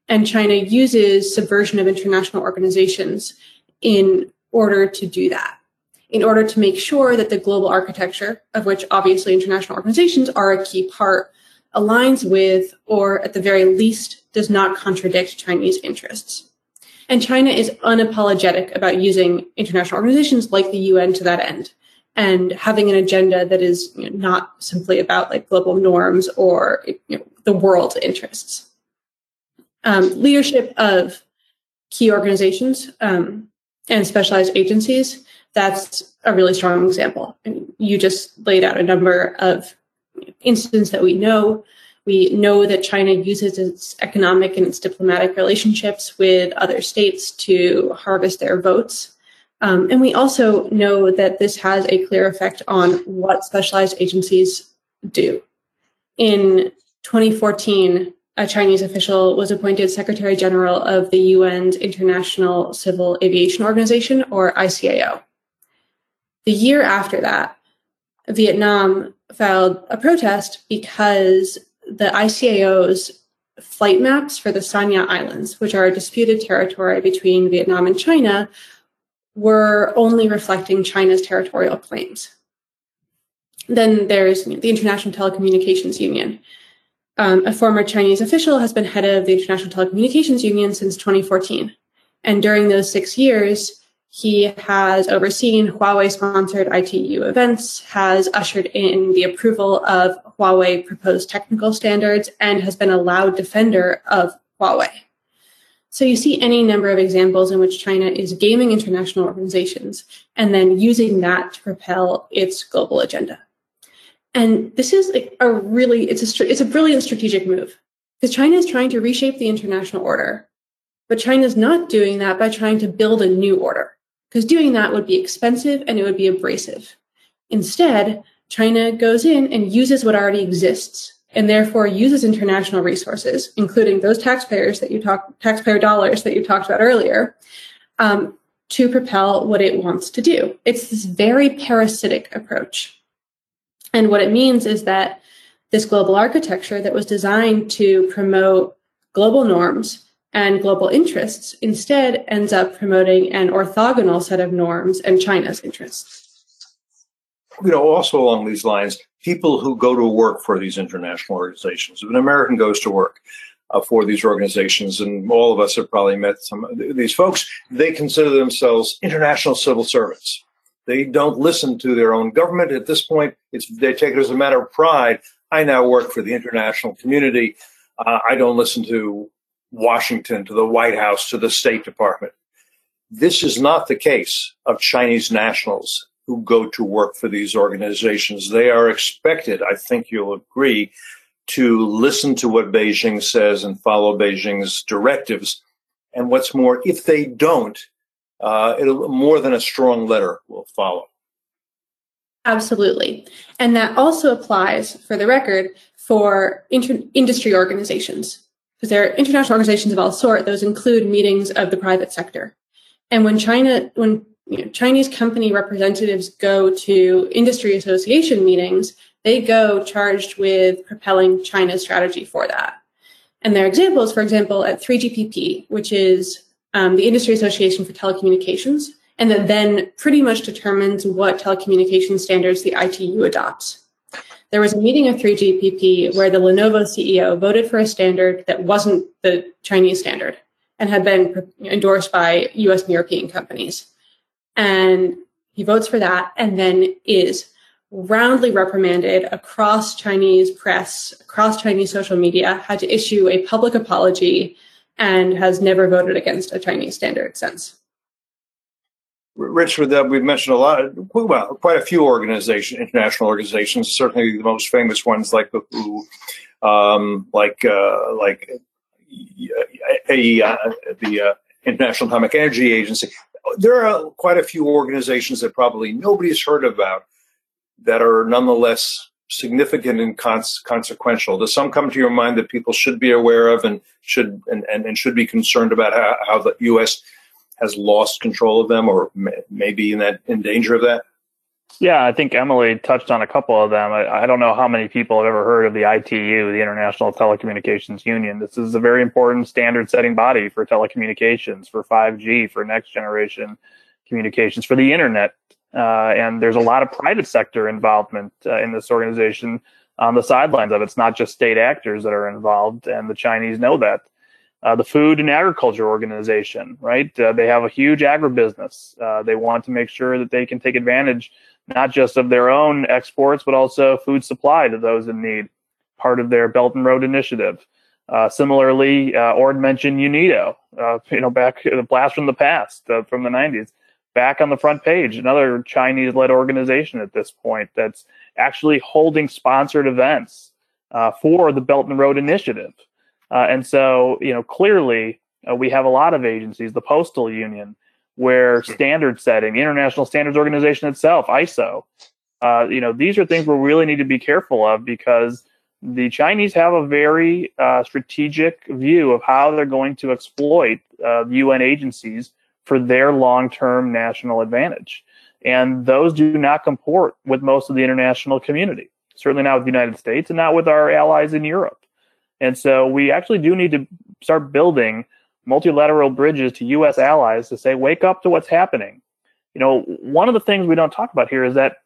And China uses subversion of international organizations in order to do that, in order to make sure that the global architecture, of which obviously international organizations are a key part, aligns with, or at the very least, does not contradict Chinese interests. And China is unapologetic about using international organizations like the UN to that end and having an agenda that is you know, not simply about like global norms or you know, the world's interests. Um, leadership of key organizations um, and specialized agencies, that's a really strong example. And you just laid out a number of incidents that we know we know that China uses its economic and its diplomatic relationships with other states to harvest their votes. Um, and we also know that this has a clear effect on what specialized agencies do. In 2014, a Chinese official was appointed Secretary General of the UN's International Civil Aviation Organization, or ICAO. The year after that, Vietnam filed a protest because the ICAO's flight maps for the Sanya Islands, which are a disputed territory between Vietnam and China, were only reflecting China's territorial claims. Then there's the International Telecommunications Union. Um, a former Chinese official has been head of the International Telecommunications Union since 2014. And during those six years, he has overseen Huawei sponsored ITU events, has ushered in the approval of Huawei proposed technical standards, and has been a loud defender of Huawei. So you see any number of examples in which China is gaming international organizations and then using that to propel its global agenda. And this is a really, it's a, it's a brilliant strategic move because China is trying to reshape the international order, but China is not doing that by trying to build a new order because doing that would be expensive and it would be abrasive. Instead, China goes in and uses what already exists and therefore uses international resources, including those taxpayers that you taxpayer dollars that you talked about earlier, um, to propel what it wants to do. It's this very parasitic approach. And what it means is that this global architecture that was designed to promote global norms and global interests instead ends up promoting an orthogonal set of norms and China's interests. You know, also along these lines, people who go to work for these international organizations, if an American goes to work uh, for these organizations, and all of us have probably met some of these folks, they consider themselves international civil servants. They don't listen to their own government at this point. they take it as a matter of pride. I now work for the international community. Uh, I don't listen to Washington, to the White House, to the State Department. This is not the case of Chinese nationals who go to work for these organizations. They are expected, I think you'll agree, to listen to what Beijing says and follow Beijing's directives. And what's more, if they don't, uh, it'll more than a strong letter will follow. Absolutely. And that also applies, for the record, for inter- industry organizations because there are international organizations of all sort. Those include meetings of the private sector. And when China, when you know, Chinese company representatives go to industry association meetings, they go charged with propelling China's strategy for that. And there are examples, for example, at 3GPP, which is um, the Industry Association for Telecommunications, and that then pretty much determines what telecommunications standards the ITU adopts there was a meeting of 3GPP where the Lenovo CEO voted for a standard that wasn't the Chinese standard and had been endorsed by US and European companies. And he votes for that and then is roundly reprimanded across Chinese press, across Chinese social media, had to issue a public apology, and has never voted against a Chinese standard since. Richard, that we've mentioned a lot, well, quite a few organizations, international organizations, certainly the most famous ones like the WHO, um, like uh, like a, uh, the uh, International Atomic Energy Agency. There are quite a few organizations that probably nobody's heard about that are nonetheless significant and cons- consequential. Does some come to your mind that people should be aware of and should and, and, and should be concerned about how, how the U.S has lost control of them or may, be in that in danger of that? Yeah, I think Emily touched on a couple of them. I, I, don't know how many people have ever heard of the ITU, the International Telecommunications Union. This is a very important standard setting body for telecommunications, for 5G, for next generation communications, for the internet. Uh, and there's a lot of private sector involvement uh, in this organization on the sidelines of it. It's not just state actors that are involved, and the Chinese know that uh, the Food and Agriculture Organization, right? Uh, they have a huge agribusiness. Uh, they want to make sure that they can take advantage not just of their own exports, but also food supply to those in need, part of their Belt and Road Initiative. Uh, similarly, uh, Orde mentioned UNIDO, uh, you know, back the blast from the past from the 90s, back on the front page, another Chinese-led organization at this point that's actually holding sponsored events for the Belt and Road Initiative. Uh, and so, you know, clearly uh, we have a lot of agencies, the Postal Union, where standard setting, International Standards Organization itself, ISO, uh, you know, these are things we really need to be careful of because the Chinese have a very uh, strategic view of how they're going to exploit UN uh, agencies for their long-term national advantage. And those do not comport with most of the international community, certainly not with the United States and not with our allies in Europe. And so we actually do need to start building multilateral bridges to U.S. allies to say, wake up to what's happening. you know, one of the things we don't talk about here is that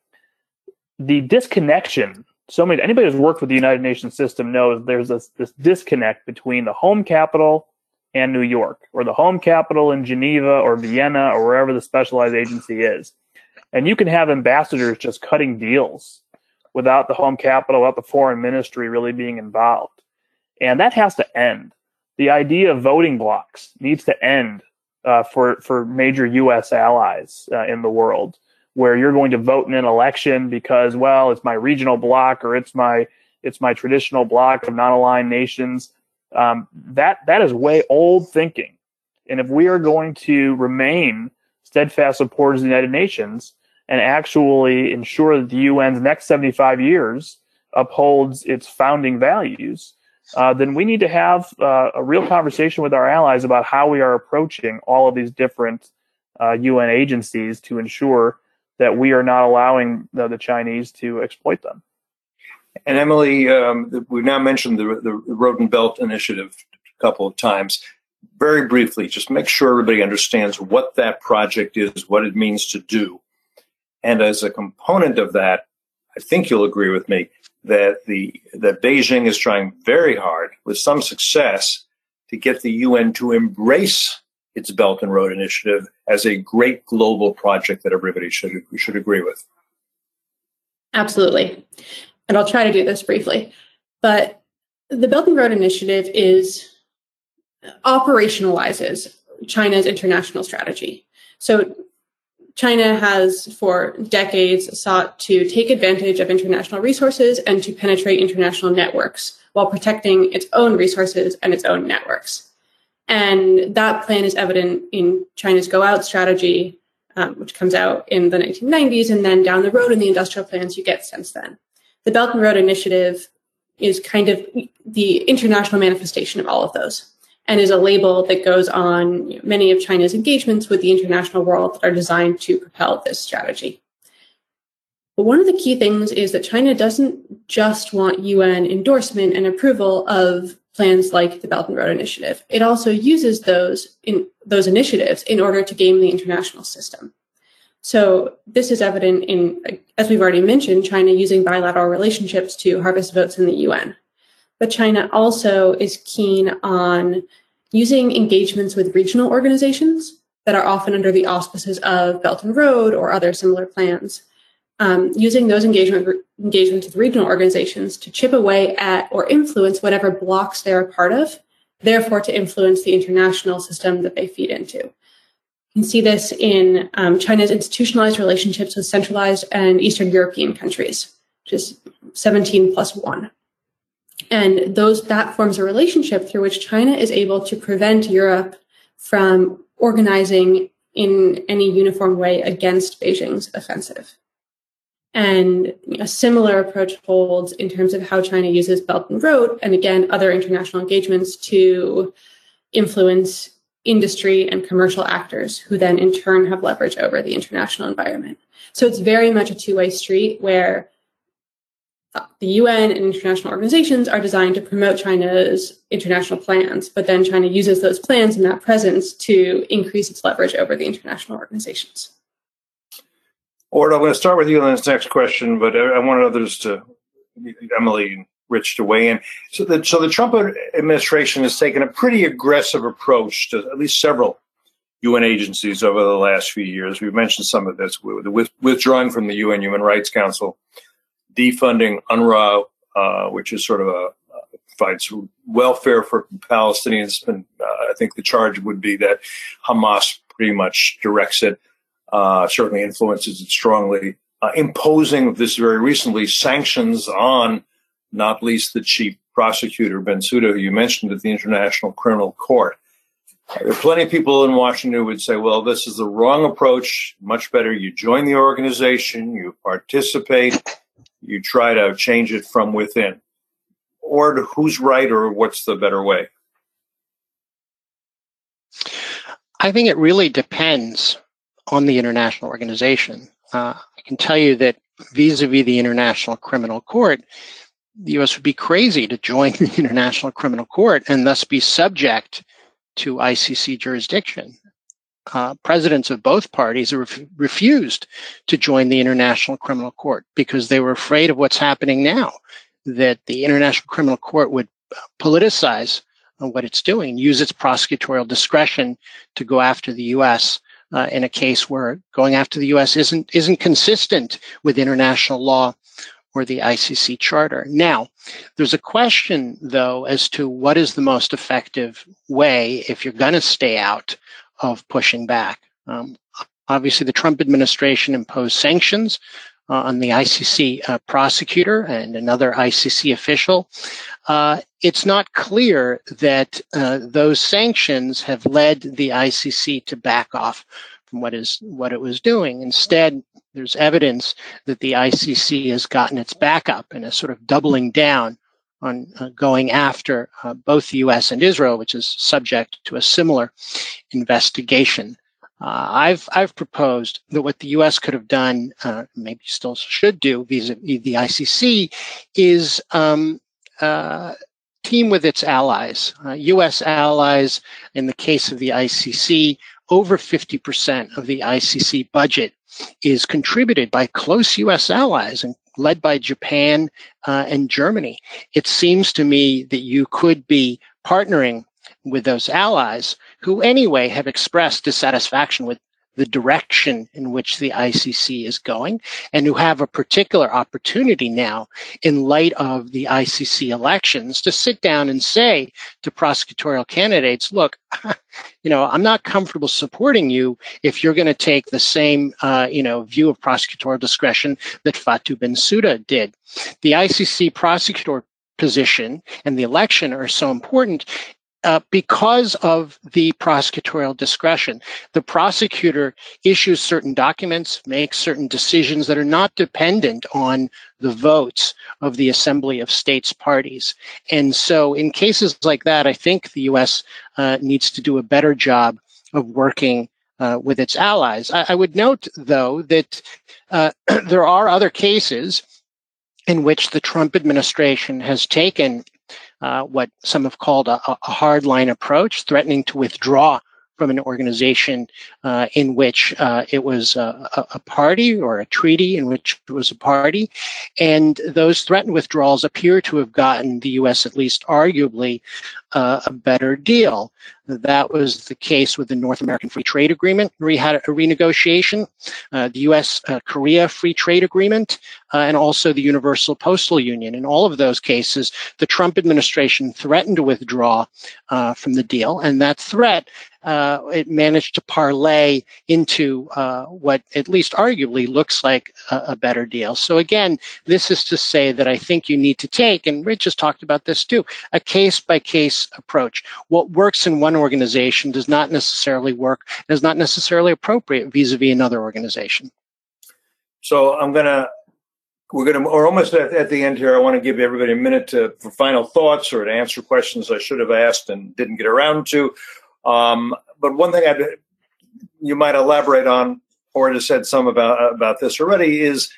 the disconnection. So many anybody who's worked with the United Nations system knows there's this, this disconnect between the home capital and New York, or the home capital in Geneva or Vienna or wherever the specialized agency is. And you can have ambassadors just cutting deals without the home capital, without the foreign ministry really being involved. And that has to end. The idea of voting blocs needs to end uh, for for major U.S. allies uh, in the world, where you're going to vote in an election because well, it's my regional bloc or it's my it's my traditional bloc of non-aligned nations. Um, that that is way old thinking, and if we are going to remain steadfast supporters of the United Nations and actually ensure that the UN's next 75 years upholds its founding values, uh, then we need to have uh, a real conversation with our allies about how we are approaching all of these different uh, UN agencies to ensure that we are not allowing the, the Chinese to exploit them. And Emily, um, we've now mentioned the, the Road and Belt Initiative a couple of times. Very briefly, just make sure everybody understands what that project is, what it means to do. And as a component of that, I think you'll agree with me, that the that Beijing is trying very hard, with some success, to get the UN to embrace its Belt and Road Initiative as a great global project that everybody should should agree with. Absolutely, and I'll try to do this briefly. But the Belt and Road Initiative is operationalizes China's international strategy. So China has for decades sought to take advantage of international resources and to penetrate international networks while protecting its own resources and its own networks. And that plan is evident in China's Go Out strategy, um, which comes out in the 1990s, and then down the road in the industrial plans you get since then. The Belt and Road Initiative is kind of the international manifestation of all of those and is a label that goes on many of China's engagements with the international world that are designed to propel this strategy. But one of the key things is that China doesn't just want UN endorsement and approval of plans like the Belt and Road Initiative. It also uses those in those initiatives in order to game the international system. So this is evident in, as we've already mentioned, China using bilateral relationships to harvest votes in the UN. But China also is keen on using engagements with regional organizations that are often under the auspices of Belt and Road or other similar plans. Um, using those engagement, engagements with regional organizations to chip away at or influence whatever blocs they're a part of, therefore to influence the international system that they feed into. You can see this in um, China's institutionalized relationships with centralized and Eastern European countries, which is 17 plus one. And those that forms a relationship through which China is able to prevent Europe from organizing in any uniform way against Beijing's offensive. And a similar approach holds in terms of how China uses Belt and Road and again other international engagements to influence industry and commercial actors who then in turn have leverage over the international environment. So it's very much a two-way street where the UN and international organizations are designed to promote China's international plans, but then China uses those plans and that presence to increase its leverage over the international organizations. Orde, I'm going to start with you on this next question, but I want others to, Emily and Rich, to weigh in. So the, so the Trump administration has taken a pretty aggressive approach to at least several UN agencies over the last few years. We've mentioned some of this, with withdrawing from the UN Human Rights Council defunding UNRWA, uh, which is sort of a provides welfare for Palestinians. And uh, I think the charge would be that Hamas pretty much directs it, uh, certainly influences it strongly, uh, imposing this very recently sanctions on not least the chief prosecutor, Bensouda, who you mentioned at the International Criminal Court. There are plenty of people in Washington who would say, well, this is the wrong approach. Much better you join the organization, you participate, you try to change it from within. Orde who's right or what's the better way? I think it really depends on the international organization. Uh, I can tell you that vis a vis the International Criminal Court, the US would be crazy to join the International Criminal Court and thus be subject to ICC jurisdiction. Uh, presidents of both parties ref- refused to join the International Criminal Court because they were afraid of what's happening now, that the International Criminal Court would politicize what it's doing, use its prosecutorial discretion to go after the U.S. Uh, in a case where going after the U.S. isn't isn't consistent with international law or the ICC charter. Now, there's a question though as to what is the most effective way if you're going to stay out of pushing back. Um, obviously, the Trump administration imposed sanctions uh, on the ICC uh, prosecutor and another ICC official. Uh, it's not clear that uh, those sanctions have led the ICC to back off from what is what it was doing. Instead, there's evidence that the ICC has gotten its backup and is sort of doubling down on uh, going after uh, both the U.S. and Israel, which is subject to a similar investigation. Uh, I've I've proposed that what the U.S. could have done, uh, maybe still should do vis-a-vis the ICC, is um, uh, team with its allies, U.S. Uh, allies. In the case of the ICC, over 50% of the ICC budget is contributed by close U.S. allies and led by Japan uh, and Germany. It seems to me that you could be partnering with those allies who anyway have expressed dissatisfaction with the direction in which the ICC is going and who have a particular opportunity now in light of the ICC elections to sit down and say to prosecutorial candidates, look, you know, I'm not comfortable supporting you if you're going to take the same, uh, you know, view of prosecutorial discretion that Fatou Bensouda did. The ICC prosecutor position and the election are so important uh, because of the prosecutorial discretion. The prosecutor issues certain documents, makes certain decisions that are not dependent on the votes of the Assembly of States parties. And so, in cases like that, I think the U.S. Uh, needs to do a better job of working uh, with its allies. I, I, would note, though, that uh, there are other cases in which the Trump administration has taken uh, what some have called a, a hardline approach, threatening to withdraw from an organization uh, in which uh, it was a, a, party or a treaty in which it was a party. And those threatened withdrawals appear to have gotten the U.S., at least arguably, uh, a better deal. That was the case with the North American Free Trade Agreement. We had a renegotiation, uh, the U.S. Uh, Korea Free Trade Agreement, uh, and also the Universal Postal Union. In all of those cases, the Trump administration threatened to withdraw uh, from the deal, and that threat uh, it managed to parlay into uh, what at least arguably looks like a, a, better deal. So again, this is to say that I think you need to take, and Rich has talked about this too, a case by case approach. What works in one organization does not necessarily work, is not necessarily appropriate vis-a-vis another organization. So I'm going to we're going to we're almost at, at, the end here i want to give everybody a minute to, for final thoughts or to answer questions i should have asked and didn't get around to um, but one thing I'd, you might elaborate on, or just said some about about this already, is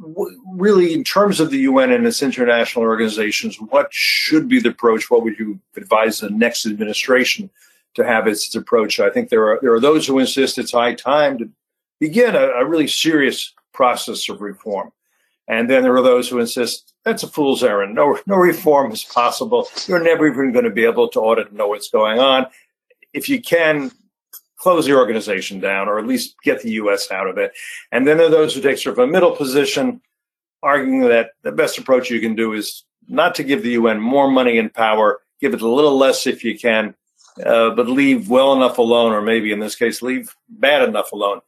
w- really in terms of the UN and its international organizations, what should be the approach? What would you advise the next administration to have its, its approach? I think there are there are those who insist it's high time to begin a, a really serious process of reform. And then there are those who insist that's a fool's errand. No, no reform is possible. You're never even going to be able to audit and know what's going on if you can close the organization down or at least get the U.S. out of it. And then there are those who take sort of a middle position, arguing that the best approach you can do is not to give the UN more money and power, give it a little less if you can, uh, but leave well enough alone, or maybe in this case, leave bad enough alone.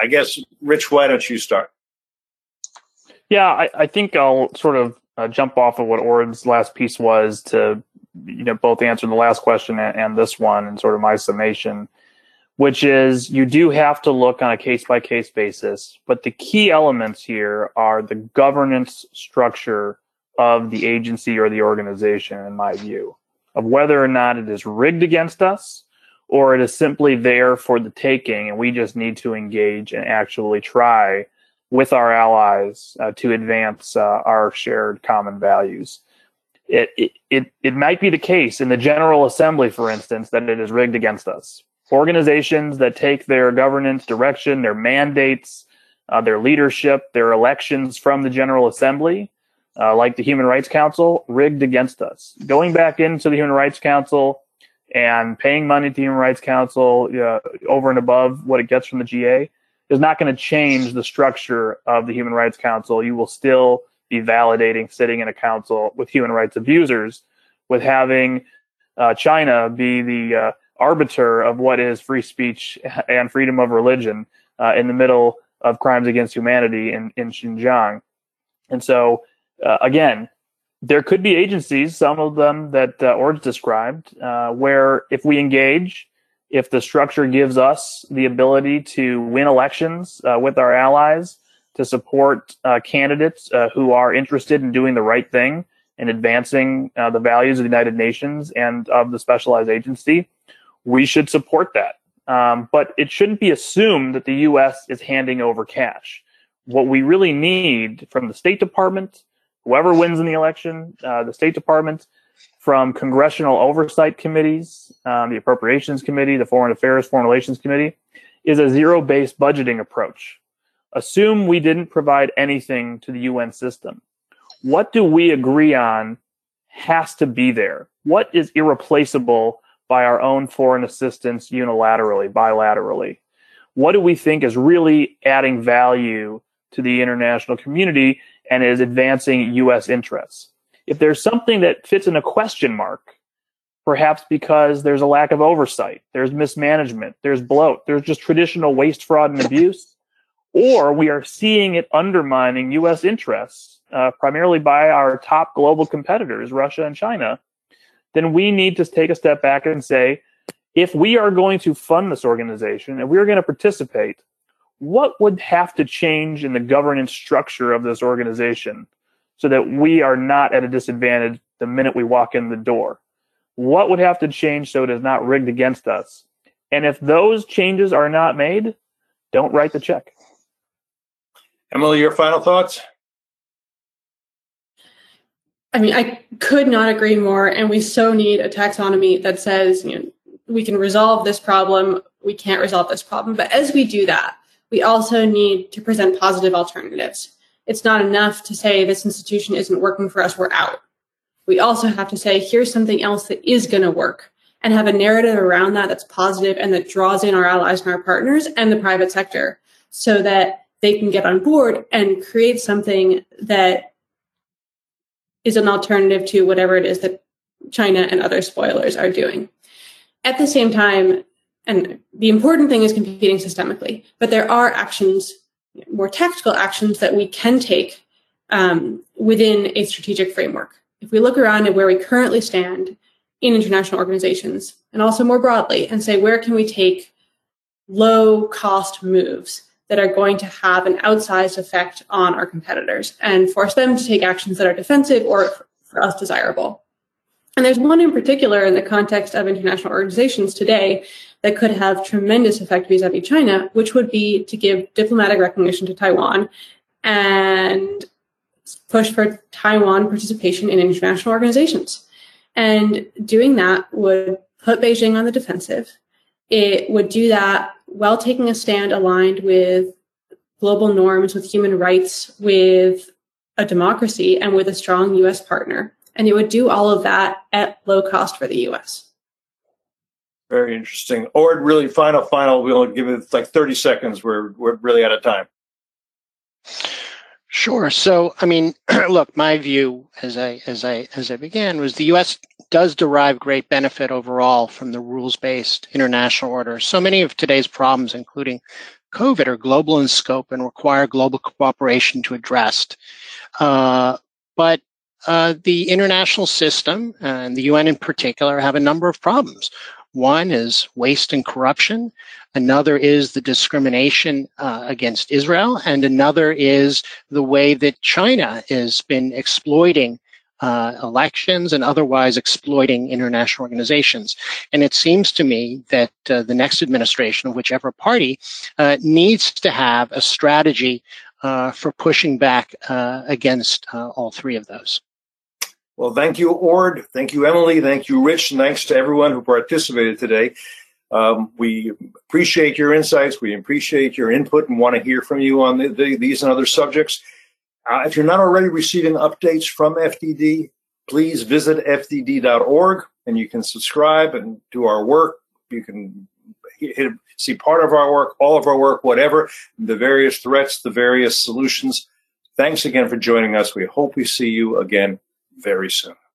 I guess, Rich, why don't you start? Yeah, I, I think I'll sort of uh, jump off of what Orde's last piece was to you know both answer the last question and, and this one and sort of my summation which is you do have to look on a case by case basis but the key elements here are the governance structure of the agency or the organization in my view of whether or not it is rigged against us or it is simply there for the taking and we just need to engage and actually try with our allies uh, to advance uh, our shared common values it, it, it, it might be the case in the General Assembly, for instance, that it is rigged against us. Organizations that take their governance direction, their mandates, uh, their leadership, their elections from the General Assembly, uh, like the Human Rights Council, rigged against us. Going back into the Human Rights Council and paying money to the Human Rights Council uh, over and above what it gets from the GA is not going to change the structure of the Human Rights Council. You will still be validating sitting in a council with human rights abusers, with having uh, China be the uh, arbiter of what is free speech and freedom of religion uh, in the middle of crimes against humanity in, in Xinjiang. And so, uh, again, there could be agencies, some of them that uh, Orde described, uh, where if we engage, if the structure gives us the ability to win elections uh, with our allies, to support uh, candidates uh, who are interested in doing the right thing and advancing the values of the United Nations and of the specialized agency, we should support that. Um, but it shouldn't be assumed that the U.S. is handing over cash. What we really need from the State Department, whoever wins in the election, uh, the State Department, from congressional oversight committees, um, the Appropriations Committee, the Foreign Affairs, Foreign Relations Committee, is a zero based budgeting approach. Assume we didn't provide anything to the UN system. What do we agree on has to be there? What is irreplaceable by our own foreign assistance unilaterally, bilaterally? What do we think is really adding value to the international community and is advancing U.S. interests? If there's something that fits in a question mark, perhaps because there's a lack of oversight, there's mismanagement, there's bloat, there's just traditional waste, fraud, and abuse, or we are seeing it undermining U.S. interests, uh, primarily by our top global competitors, Russia and China, then we need to take a step back and say, if we are going to fund this organization and we are going to participate, what would have to change in the governance structure of this organization so that we are not at a disadvantage the minute we walk in the door? What would have to change so it is not rigged against us? And if those changes are not made, don't write the check. Emily, your final thoughts? I mean, I could not agree more. And we so need a taxonomy that says, you know, we can resolve this problem, we can't resolve this problem. But as we do that, we also need to present positive alternatives. It's not enough to say this institution isn't working for us, we're out. We also have to say, here's something else that is going to work and have a narrative around that that's positive and that draws in our allies and our partners and the private sector so that they can get on board and create something that is an alternative to whatever it is that China and other spoilers are doing. At the same time, and the important thing is competing systemically, but there are actions, more tactical actions that we can take um, within a strategic framework. If we look around at where we currently stand in international organizations and also more broadly and say, where can we take low cost moves that are going to have an outsized effect on our competitors and force them to take actions that are defensive or for us desirable. And there's one in particular in the context of international organizations today that could have tremendous effect vis-a-vis China, which would be to give diplomatic recognition to Taiwan and push for Taiwan participation in international organizations. And doing that would put Beijing on the defensive. It would do that while taking a stand aligned with global norms, with human rights, with a democracy, and with a strong US partner. And it would do all of that at low cost for the US. Very interesting. Orde really final, final, we'll give it like 30 seconds. We're, we're really out of time. Sure. So, I mean, look, my view as I as I as I began was the U.S. does derive great benefit overall from the rules-based international order. So many of today's problems, including COVID, are global in scope and require global cooperation to address. Uh, but uh, the international system and the UN in particular have a number of problems. One is waste and corruption. Another is the discrimination uh, against Israel. And another is the way that China has been exploiting uh, elections and otherwise exploiting international organizations. And it seems to me that uh, the next administration of whichever party uh, needs to have a strategy uh, for pushing back uh, against all three of those. Well, thank you, Orde. Thank you, Emily. Thank you, Rich. Thanks to everyone who participated today. Um, we appreciate your insights. We appreciate your input and want to hear from you on the, the, these and other subjects. Uh, if you're not already receiving updates from FDD, please visit fdd.org and you can subscribe and do our work. You can hit, see part of our work, all of our work, whatever, the various threats, the various solutions. Thanks again for joining us. We hope we see you again very soon.